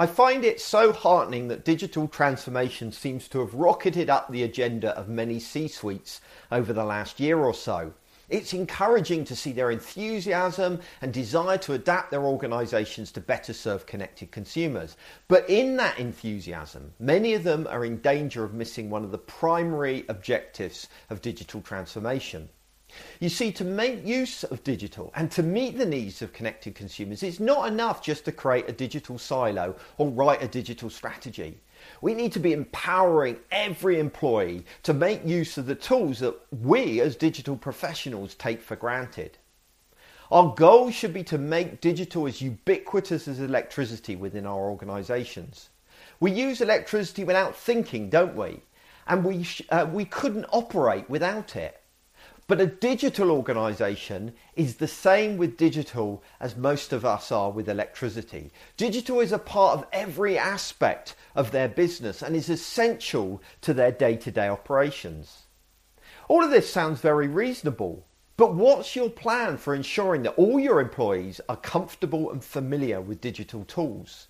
I find it so heartening that digital transformation seems to have rocketed up the agenda of many C suites over the last year or so. It's encouraging to see their enthusiasm and desire to adapt their organisations to better serve connected consumers. But in that enthusiasm, many of them are in danger of missing one of the primary objectives of digital transformation. You see, to make use of digital and to meet the needs of connected consumers, it's not enough just to create a digital silo or write a digital strategy. We need to be empowering every employee to make use of the tools that we as digital professionals take for granted. Our goal should be to make digital as ubiquitous as electricity within our organisations. We use electricity without thinking, don't we? And we, sh- uh, we couldn't operate without it. But a digital organisation is the same with digital as most of us are with electricity. Digital is a part of every aspect of their business and is essential to their day to day operations. All of this sounds very reasonable, but what's your plan for ensuring that all your employees are comfortable and familiar with digital tools?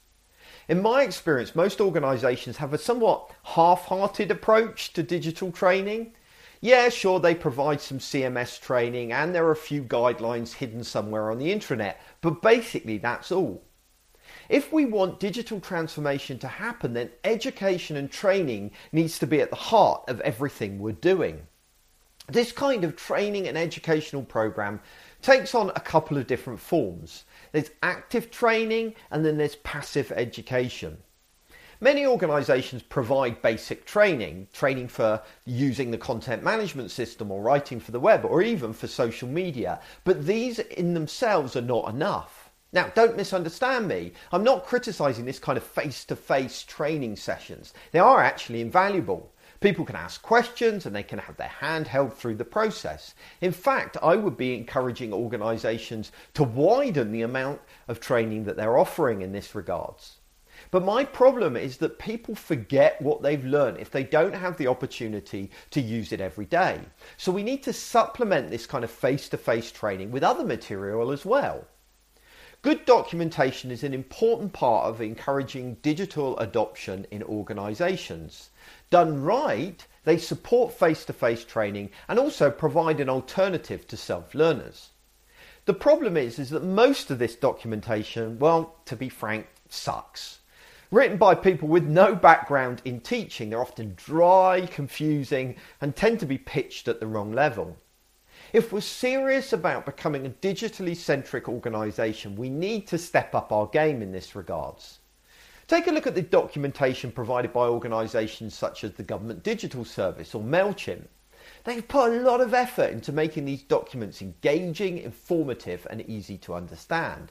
In my experience, most organisations have a somewhat half hearted approach to digital training. Yeah, sure, they provide some CMS training and there are a few guidelines hidden somewhere on the intranet, but basically that's all. If we want digital transformation to happen, then education and training needs to be at the heart of everything we're doing. This kind of training and educational program takes on a couple of different forms. There's active training and then there's passive education. Many organisations provide basic training, training for using the content management system or writing for the web or even for social media, but these in themselves are not enough. Now, don't misunderstand me. I'm not criticising this kind of face to face training sessions. They are actually invaluable. People can ask questions and they can have their hand held through the process. In fact, I would be encouraging organisations to widen the amount of training that they're offering in this regards. But my problem is that people forget what they've learned if they don't have the opportunity to use it every day. So we need to supplement this kind of face to face training with other material as well. Good documentation is an important part of encouraging digital adoption in organisations. Done right, they support face to face training and also provide an alternative to self learners. The problem is, is that most of this documentation, well, to be frank, sucks. Written by people with no background in teaching, they're often dry, confusing, and tend to be pitched at the wrong level. If we're serious about becoming a digitally centric organisation, we need to step up our game in this regards. Take a look at the documentation provided by organisations such as the Government Digital Service or MailChimp. They've put a lot of effort into making these documents engaging, informative, and easy to understand.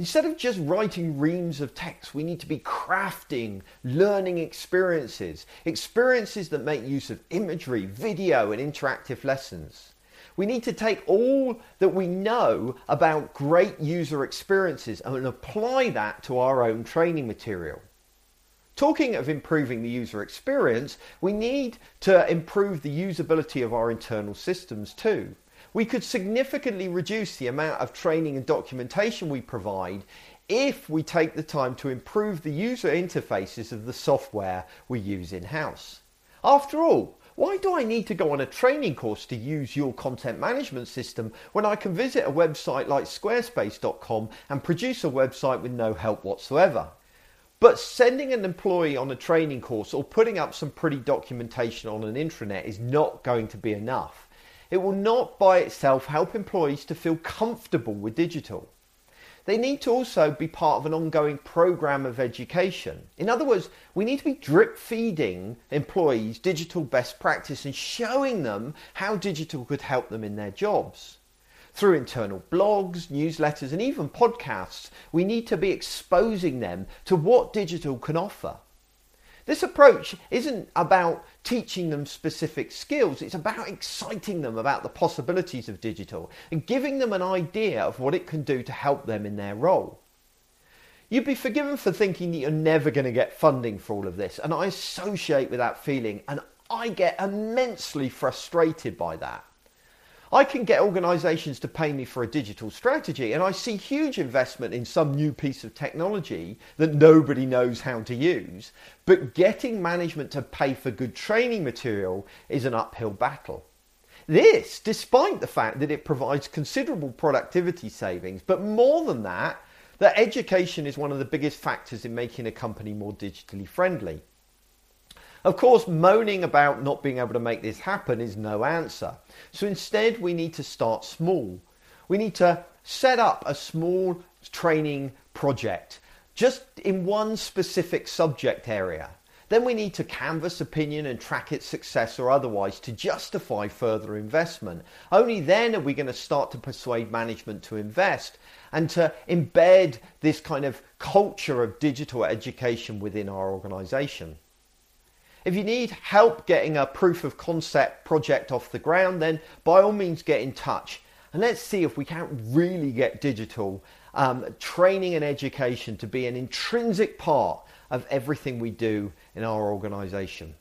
Instead of just writing reams of text, we need to be crafting learning experiences, experiences that make use of imagery, video, and interactive lessons. We need to take all that we know about great user experiences and apply that to our own training material. Talking of improving the user experience, we need to improve the usability of our internal systems too we could significantly reduce the amount of training and documentation we provide if we take the time to improve the user interfaces of the software we use in house. After all, why do I need to go on a training course to use your content management system when I can visit a website like squarespace.com and produce a website with no help whatsoever? But sending an employee on a training course or putting up some pretty documentation on an intranet is not going to be enough it will not by itself help employees to feel comfortable with digital. They need to also be part of an ongoing program of education. In other words, we need to be drip feeding employees digital best practice and showing them how digital could help them in their jobs. Through internal blogs, newsletters, and even podcasts, we need to be exposing them to what digital can offer. This approach isn't about teaching them specific skills, it's about exciting them about the possibilities of digital and giving them an idea of what it can do to help them in their role. You'd be forgiven for thinking that you're never going to get funding for all of this, and I associate with that feeling, and I get immensely frustrated by that. I can get organizations to pay me for a digital strategy, and I see huge investment in some new piece of technology that nobody knows how to use. But getting management to pay for good training material is an uphill battle. This, despite the fact that it provides considerable productivity savings, but more than that, that education is one of the biggest factors in making a company more digitally friendly. Of course, moaning about not being able to make this happen is no answer. So instead, we need to start small. We need to set up a small training project just in one specific subject area. Then we need to canvass opinion and track its success or otherwise to justify further investment. Only then are we going to start to persuade management to invest and to embed this kind of culture of digital education within our organization. If you need help getting a proof of concept project off the ground, then by all means get in touch and let's see if we can't really get digital um, training and education to be an intrinsic part of everything we do in our organization.